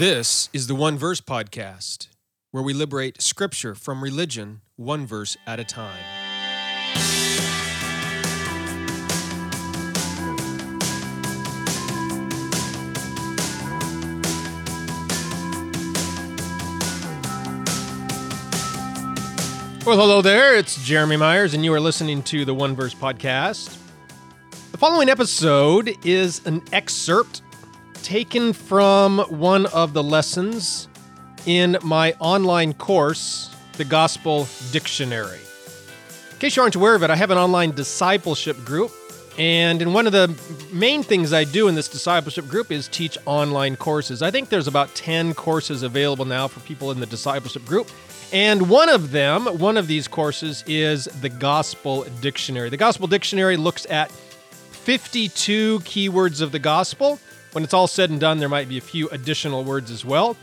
This is the One Verse Podcast, where we liberate scripture from religion one verse at a time. Well, hello there. It's Jeremy Myers, and you are listening to the One Verse Podcast. The following episode is an excerpt taken from one of the lessons in my online course, The Gospel Dictionary. In case you aren't aware of it, I have an online discipleship group. And in one of the main things I do in this discipleship group is teach online courses. I think there's about 10 courses available now for people in the discipleship group. And one of them, one of these courses, is the Gospel Dictionary. The Gospel Dictionary looks at 52 keywords of the gospel. When it's all said and done, there might be a few additional words as well.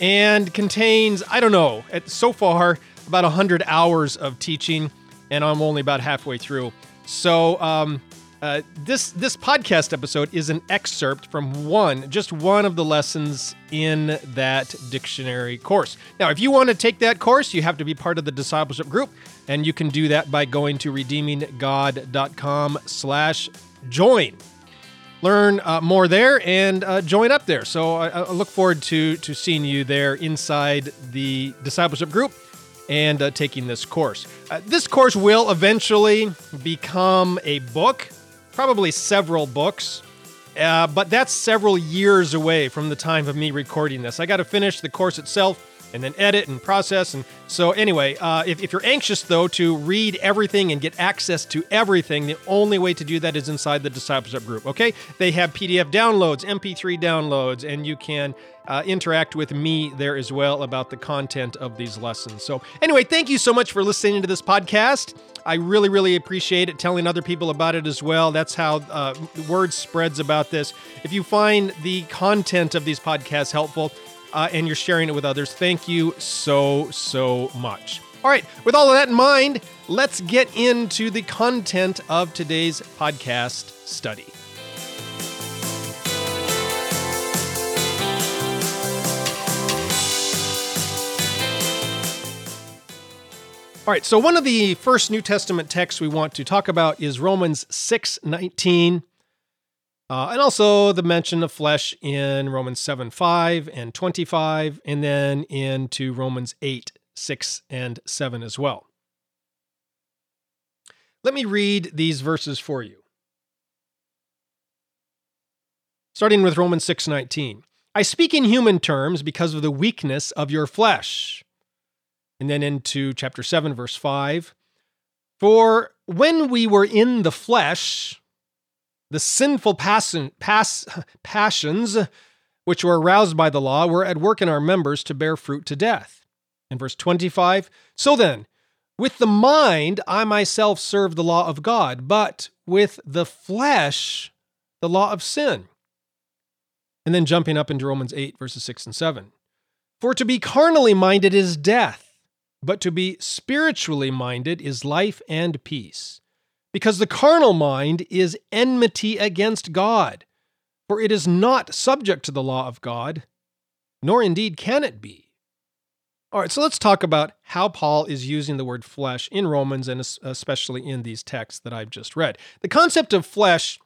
And contains, I don't know, so far, about 100 hours of teaching, and I'm only about halfway through. So, um, uh, this this podcast episode is an excerpt from one, just one of the lessons in that dictionary course. Now, if you want to take that course, you have to be part of the discipleship group, and you can do that by going to redeeminggod.com/join. Learn uh, more there and uh, join up there. So I, I, look forward to to seeing you there inside the discipleship group and uh, taking this course. Uh, this course will eventually become a book probably several books. Uh, but that's several years away from the time of me recording this. I got to finish the course itself and then edit and process. And so, anyway, uh, if, if you're anxious though to read everything and get access to everything, the only way to do that is inside the discipleship group. Okay, they have PDF downloads, MP3 downloads, and you can uh, interact with me there as well about the content of these lessons. So, anyway, thank you so much for listening to this podcast. I really, really appreciate it. Telling other people about it as well. That's how uh, word spreads about this. If you find the content of these podcasts helpful uh, and you're sharing it with others, thank you so, so much. All right, with all of that in mind, let's get into the content of today's podcast study. All right, so one of the first New Testament texts we want to talk about is Romans 6 19, uh, and also the mention of flesh in Romans 7 5 and 25, and then into Romans 8 6 and 7 as well. Let me read these verses for you. Starting with Romans 6 19. I speak in human terms because of the weakness of your flesh and then into chapter 7, verse 5. For when we were in the flesh, the sinful pass, passions which were aroused by the law were at work in our members to bear fruit to death. In verse 25, so then, with the mind I myself serve the law of God, but with the flesh, the law of sin. And then jumping up into Romans 8, verses 6 and 7. For to be carnally minded is death but to be spiritually minded is life and peace. Because the carnal mind is enmity against God, for it is not subject to the law of God, nor indeed can it be. All right, so let's talk about how Paul is using the word flesh in Romans and especially in these texts that I've just read. The concept of flesh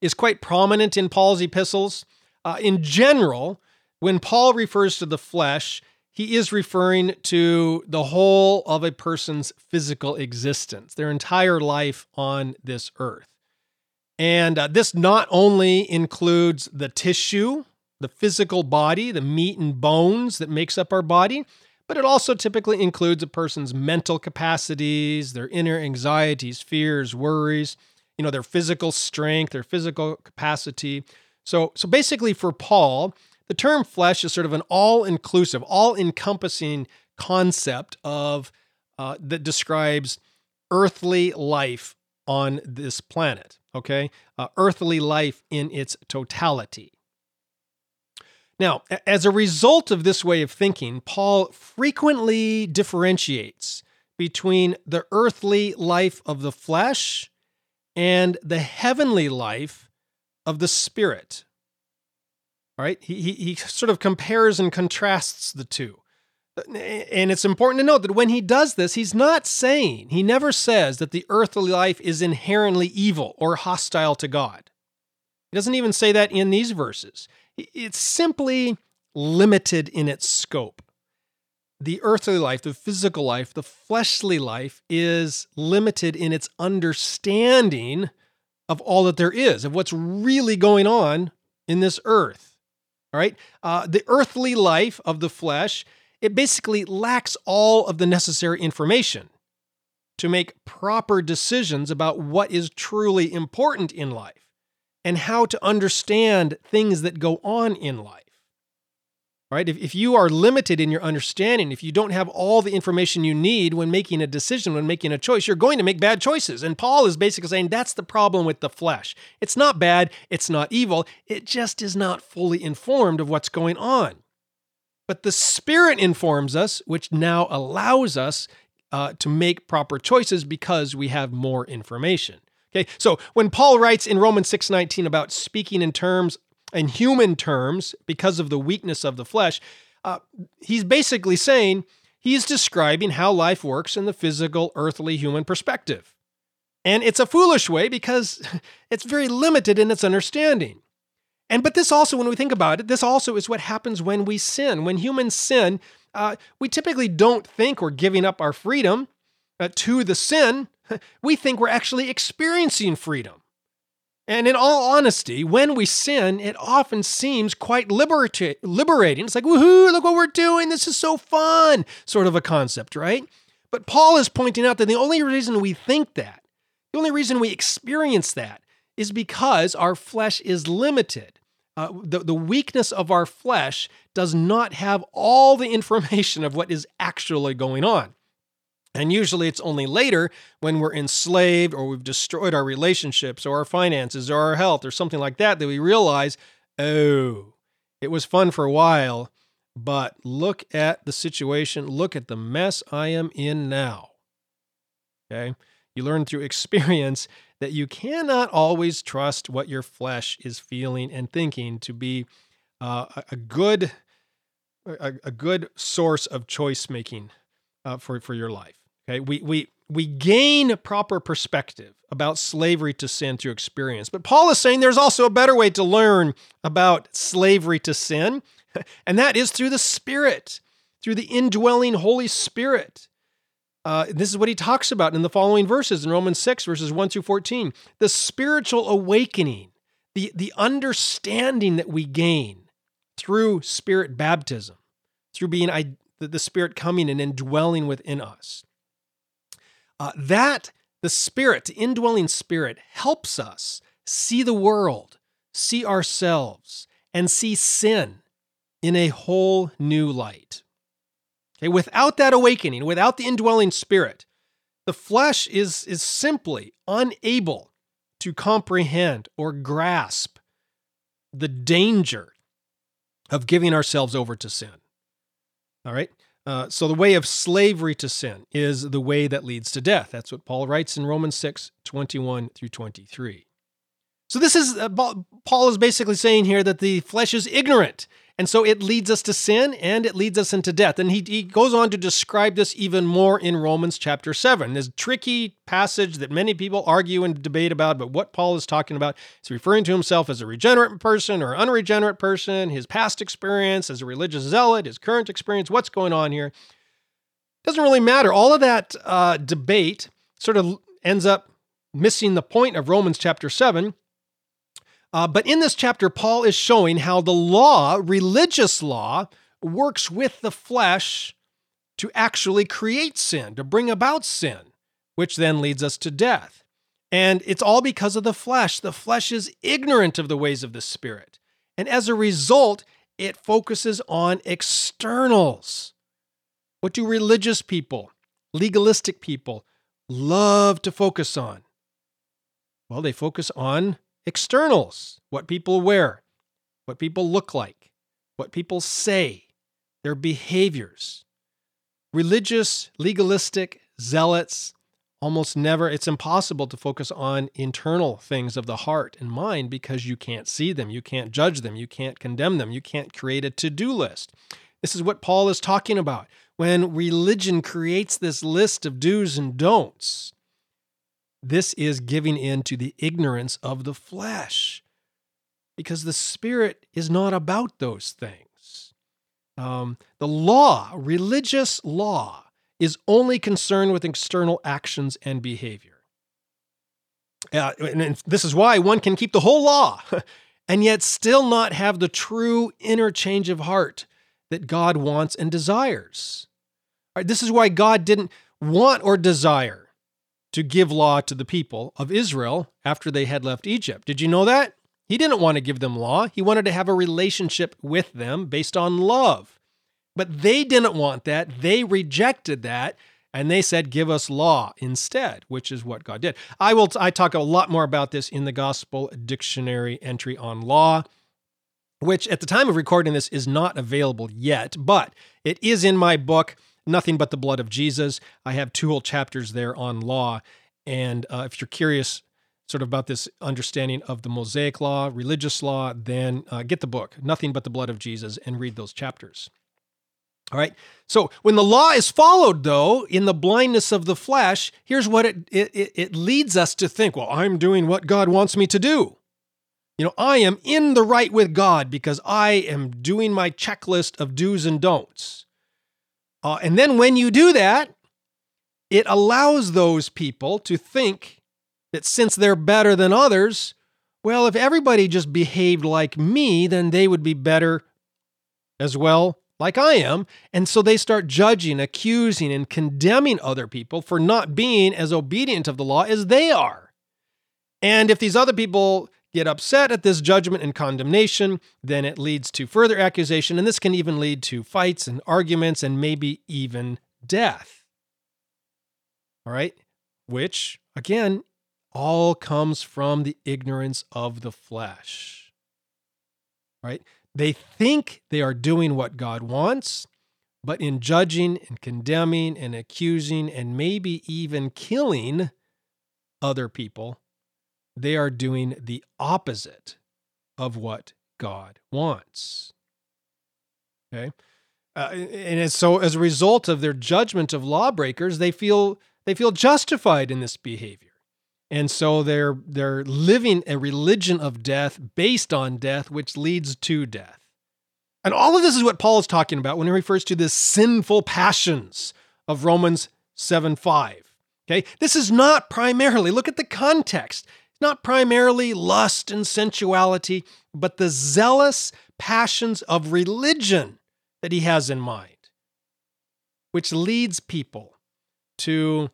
is quite prominent in Paul's epistles. Uh, in general, when Paul refers to the flesh, he is referring to the whole of a person's physical existence, their entire life on this earth. And uh, this not only includes the tissue, the physical body, the meat and bones that makes up our body, but it also typically includes a person's mental capacities, their inner anxieties, fears, worries, you know, their physical strength, their physical capacity. So, so basically for Paul, the term flesh is sort of an all inclusive, all encompassing concept of uh, that describes earthly life on this planet. Okay, uh, earthly life in its totality. Now, as a result of this way of thinking, Paul frequently differentiates between the earthly life of the flesh and the heavenly life of the spirit. Right. He, he, he sort of compares and contrasts the two. And it's important to note that when he does this, he's not saying, he never says that the earthly life is inherently evil or hostile to God. He doesn't even say that in these verses. It's simply limited in its scope. The earthly life, the physical life, the fleshly life is limited in its understanding of all that there is, of what's really going on in this earth. All right? Uh, the earthly life of the flesh it basically lacks all of the necessary information to make proper decisions about what is truly important in life and how to understand things that go on in life. Right? If, if you are limited in your understanding, if you don't have all the information you need when making a decision, when making a choice, you're going to make bad choices. And Paul is basically saying that's the problem with the flesh. It's not bad, it's not evil, it just is not fully informed of what's going on. But the Spirit informs us, which now allows us uh, to make proper choices because we have more information. Okay, so when Paul writes in Romans 6:19 about speaking in terms in human terms because of the weakness of the flesh, uh, he's basically saying he's describing how life works in the physical, earthly, human perspective. And it's a foolish way because it's very limited in its understanding. And but this also, when we think about it, this also is what happens when we sin. When humans sin, uh, we typically don't think we're giving up our freedom uh, to the sin. We think we're actually experiencing freedom. And in all honesty, when we sin, it often seems quite liberata- liberating. It's like, woohoo, look what we're doing. This is so fun, sort of a concept, right? But Paul is pointing out that the only reason we think that, the only reason we experience that, is because our flesh is limited uh, the, the weakness of our flesh does not have all the information of what is actually going on. And usually it's only later when we're enslaved or we've destroyed our relationships or our finances or our health or something like that that we realize, oh, it was fun for a while, but look at the situation. Look at the mess I am in now. Okay. You learn through experience that you cannot always trust what your flesh is feeling and thinking to be uh, a good a, a, good source of choice making uh, for for your life. Okay, we we we gain proper perspective about slavery to sin through experience, but Paul is saying there's also a better way to learn about slavery to sin, and that is through the Spirit, through the indwelling Holy Spirit. Uh, this is what he talks about in the following verses in Romans 6, verses 1 through 14. The spiritual awakening, the, the understanding that we gain through spirit baptism, through being the, the Spirit coming and indwelling within us. Uh, that, the Spirit, the indwelling Spirit, helps us see the world, see ourselves, and see sin in a whole new light. Okay, without that awakening, without the indwelling spirit, the flesh is, is simply unable to comprehend or grasp the danger of giving ourselves over to sin. All right? Uh, so, the way of slavery to sin is the way that leads to death. That's what Paul writes in Romans 6 21 through 23. So, this is, uh, Paul is basically saying here that the flesh is ignorant and so it leads us to sin and it leads us into death. And he, he goes on to describe this even more in Romans chapter 7. This tricky passage that many people argue and debate about, but what Paul is talking about is referring to himself as a regenerate person or unregenerate person, his past experience as a religious zealot, his current experience, what's going on here. Doesn't really matter. All of that uh, debate sort of ends up missing the point of Romans chapter 7 uh, but in this chapter, Paul is showing how the law, religious law, works with the flesh to actually create sin, to bring about sin, which then leads us to death. And it's all because of the flesh. The flesh is ignorant of the ways of the Spirit. And as a result, it focuses on externals. What do religious people, legalistic people, love to focus on? Well, they focus on externals, what people wear, what people look like, what people say, their behaviors. Religious, legalistic zealots almost never, it's impossible to focus on internal things of the heart and mind because you can't see them, you can't judge them, you can't condemn them, you can't create a to do list. This is what Paul is talking about. When religion creates this list of do's and don'ts, this is giving in to the ignorance of the flesh because the Spirit is not about those things. Um, the law, religious law, is only concerned with external actions and behavior. Uh, and this is why one can keep the whole law and yet still not have the true interchange of heart that God wants and desires. This is why God didn't want or desire to give law to the people of Israel after they had left Egypt. Did you know that? He didn't want to give them law. He wanted to have a relationship with them based on love. But they didn't want that. They rejected that and they said give us law instead, which is what God did. I will I talk a lot more about this in the gospel dictionary entry on law, which at the time of recording this is not available yet, but it is in my book Nothing But the Blood of Jesus. I have two whole chapters there on law and uh, if you're curious sort of about this understanding of the Mosaic law, religious law, then uh, get the book, Nothing But the Blood of Jesus, and read those chapters. All right. So when the law is followed, though, in the blindness of the flesh, here's what it, it, it leads us to think well, I'm doing what God wants me to do. You know, I am in the right with God because I am doing my checklist of do's and don'ts. Uh, and then when you do that, it allows those people to think that since they're better than others, well, if everybody just behaved like me, then they would be better as well like I am. And so they start judging, accusing, and condemning other people for not being as obedient of the law as they are. And if these other people get upset at this judgment and condemnation, then it leads to further accusation. And this can even lead to fights and arguments and maybe even death. All right? Which, again, all comes from the ignorance of the flesh. Right? They think they are doing what God wants, but in judging and condemning and accusing and maybe even killing other people, they are doing the opposite of what God wants. Okay? Uh, and so as a result of their judgment of lawbreakers, they feel they feel justified in this behavior. And so they're they're living a religion of death based on death, which leads to death. And all of this is what Paul is talking about when he refers to the sinful passions of Romans 7 5. Okay, this is not primarily, look at the context, not primarily lust and sensuality, but the zealous passions of religion that he has in mind, which leads people to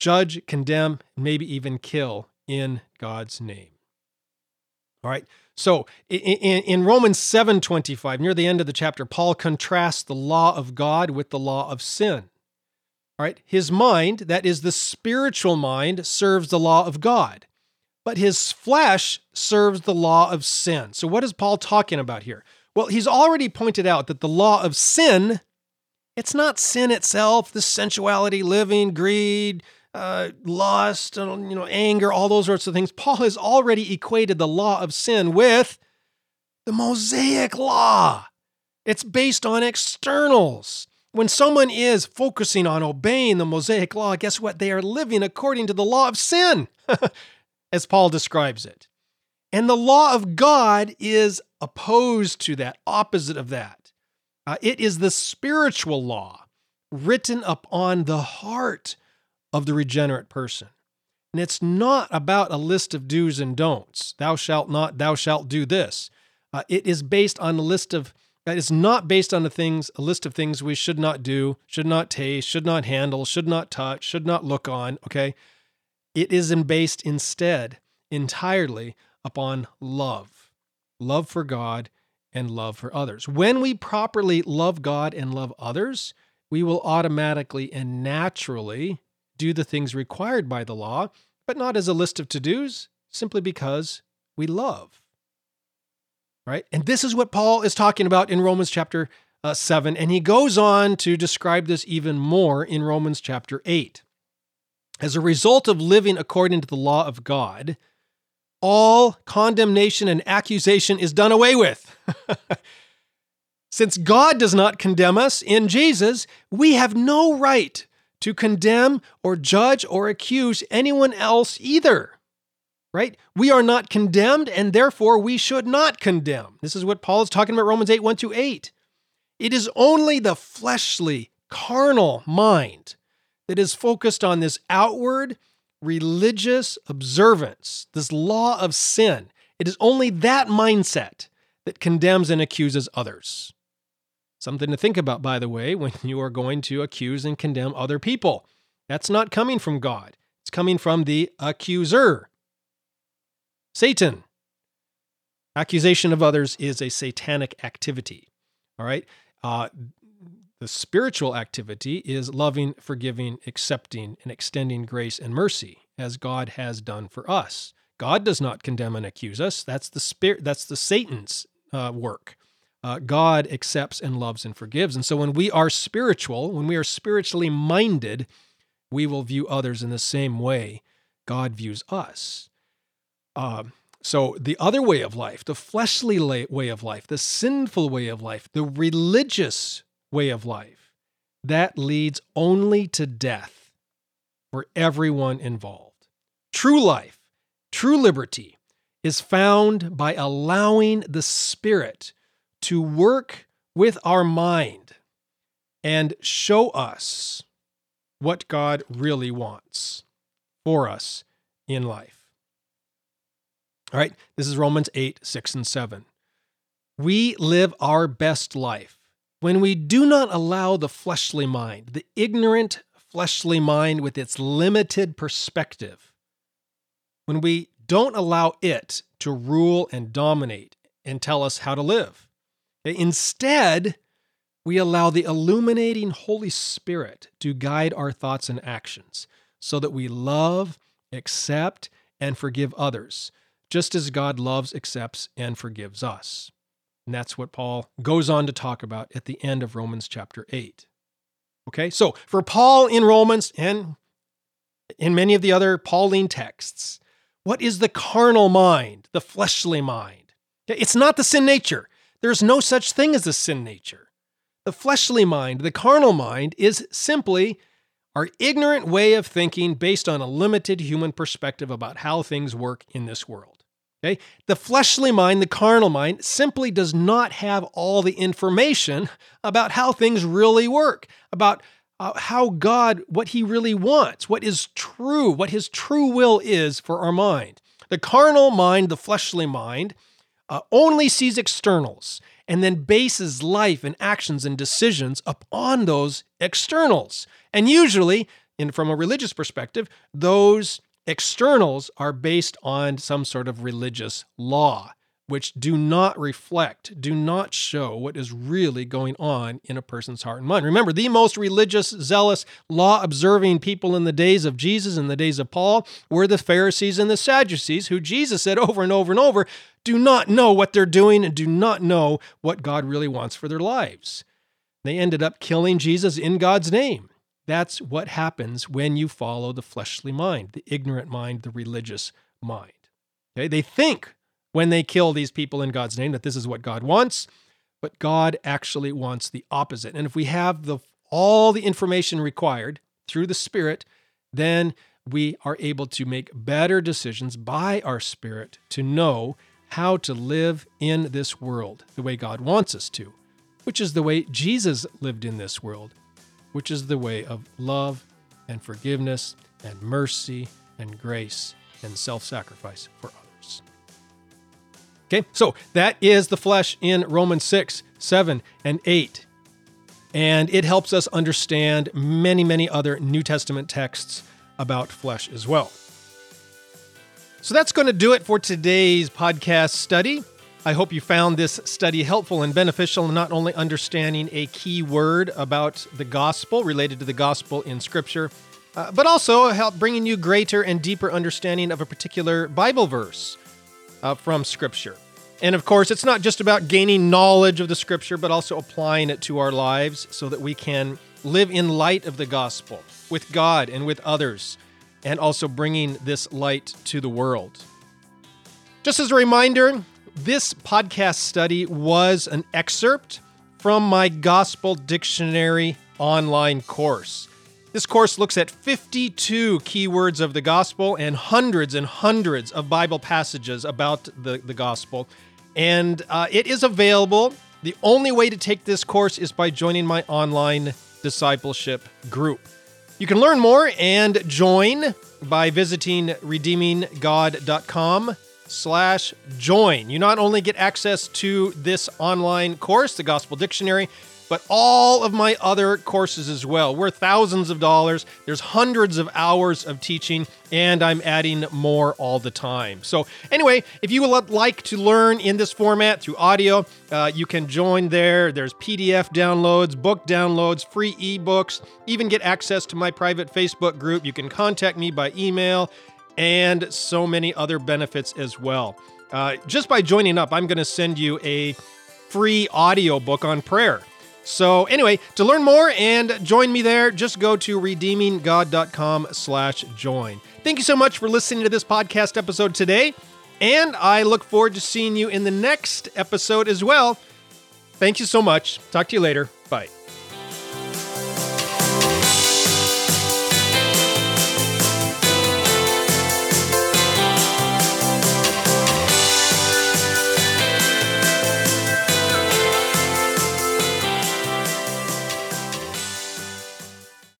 judge, condemn, maybe even kill in God's name. All right. So in, Romans 7:25, near the end of the chapter, Paul contrasts the law of God with the law of sin. All right. His mind, that is the spiritual mind, serves the law of God. But his flesh serves the law of sin. So what is Paul talking about here? Well, he's already pointed out that the law of sin, it's not sin itself, the sensuality, living, greed, uh, lust, and you know, anger, all those sorts of things. Paul has already equated the law of sin with the Mosaic law. It's based on externals. When someone is focusing on obeying the Mosaic law, guess what? They are living according to the law of sin, as Paul describes it. And the law of God is opposed to that, opposite of that. Uh, it is the spiritual law written upon the heart of the regenerate person. And it's not about a list of do's and don'ts. Thou shalt not, thou shalt do this. Uh, it is based on a list of, it is not based on the things, a list of things we should not do, should not taste, should not handle, should not touch, should not look on. Okay. It is based instead entirely upon love, love for God and love for others. When we properly love God and love others, we will automatically and naturally do the things required by the law, but not as a list of to dos, simply because we love. Right? And this is what Paul is talking about in Romans chapter uh, 7. And he goes on to describe this even more in Romans chapter 8. As a result of living according to the law of God, all condemnation and accusation is done away with. Since God does not condemn us in Jesus, we have no right to condemn or judge or accuse anyone else either. Right? We are not condemned, and therefore we should not condemn. This is what Paul is talking about Romans 8 1 to 8. It is only the fleshly, carnal mind that is focused on this outward religious observance, this law of sin. It is only that mindset that condemns and accuses others. Something to think about, by the way, when you are going to accuse and condemn other people. That's not coming from God, it's coming from the accuser, Satan. Accusation of others is a satanic activity. All right. Uh, the spiritual activity is loving, forgiving, accepting, and extending grace and mercy as God has done for us. God does not condemn and accuse us. That's the spirit. That's the Satan's uh, work uh, God accepts and loves and forgives. And so when we are spiritual, when we are spiritually minded, we will view others in the same way God views us. Uh, so the other way of life, the fleshly way of life, the sinful way of life, the religious way of life, that leads only to death for everyone involved. True life, true liberty is found by allowing the Spirit to work with our mind and show us what God really wants for us in life. All right, this is Romans 8, 6, and 7. We live our best life when we do not allow the fleshly mind, the ignorant fleshly mind with its limited perspective, when we don't allow it to rule and dominate and tell us how to live. Instead, we allow the illuminating Holy Spirit to guide our thoughts and actions so that we love, accept, and forgive others, just as God loves, accepts, and forgives us. And that's what Paul goes on to talk about at the end of Romans chapter 8. Okay, so for Paul in Romans and in many of the other Pauline texts, what is the carnal mind, the fleshly mind? It's not the sin nature. There's no such thing as a sin nature. The fleshly mind, the carnal mind, is simply our ignorant way of thinking based on a limited human perspective about how things work in this world. Okay? The fleshly mind, the carnal mind, simply does not have all the information about how things really work, about uh, how God, what He really wants, what is true, what His true will is for our mind. The carnal mind, the fleshly mind, uh, only sees externals and then bases life and actions and decisions upon those externals. And usually, from a religious perspective, those externals are based on some sort of religious law which do not reflect, do not show what is really going on in a person's heart and mind. Remember, the most religious, zealous, law observing people in the days of Jesus and the days of Paul were the Pharisees and the Sadducees, who Jesus said over and over and over do not know what they're doing and do not know what God really wants for their lives. They ended up killing Jesus in God's name. That's what happens when you follow the fleshly mind, the ignorant mind, the religious mind. Okay? They think when they kill these people in God's name that this is what God wants, but God actually wants the opposite. And if we have the all the information required through the Spirit, then we are able to make better decisions by our Spirit to know how to live in this world the way God wants us to, which is the way Jesus lived in this world, which is the way of love and forgiveness and mercy and grace and self sacrifice for others. Okay, so that is the flesh in Romans 6, 7, and 8. And it helps us understand many, many other New Testament texts about flesh as well. So that's going to do it for today's podcast study. I hope you found this study helpful and beneficial in not only understanding a key word about the gospel related to the gospel in Scripture, uh, but also help bringing you greater and deeper understanding of a particular Bible verse uh, from Scripture. And of course, it's not just about gaining knowledge of the Scripture, but also applying it to our lives so that we can live in light of the gospel with God and with others and also bringing this light to the world. Just as a reminder, this podcast study was an excerpt from my Gospel Dictionary online course. This course looks at 52 keywords of the gospel and hundreds and hundreds of Bible passages about the, the gospel. And uh, it is available. The only way to take this course is by joining my online discipleship group. You can learn more and join by visiting redeeminggod.com slash join. You not only get access to this online course, the Gospel Dictionary, but all of my other courses as well. We're thousands of dollars. There's hundreds of hours of teaching, and I'm adding more all the time. So, anyway, if you would like to learn in this format through audio, uh, you can join there. There's PDF downloads, book downloads, free ebooks, even get access to my private Facebook group. You can contact me by email, and so many other benefits as well. Uh, just by joining up, I'm going to send you a free audio book on prayer. So anyway, to learn more and join me there, just go to redeeminggod.com slash join. Thank you so much for listening to this podcast episode today, and I look forward to seeing you in the next episode as well. Thank you so much. Talk to you later. Bye.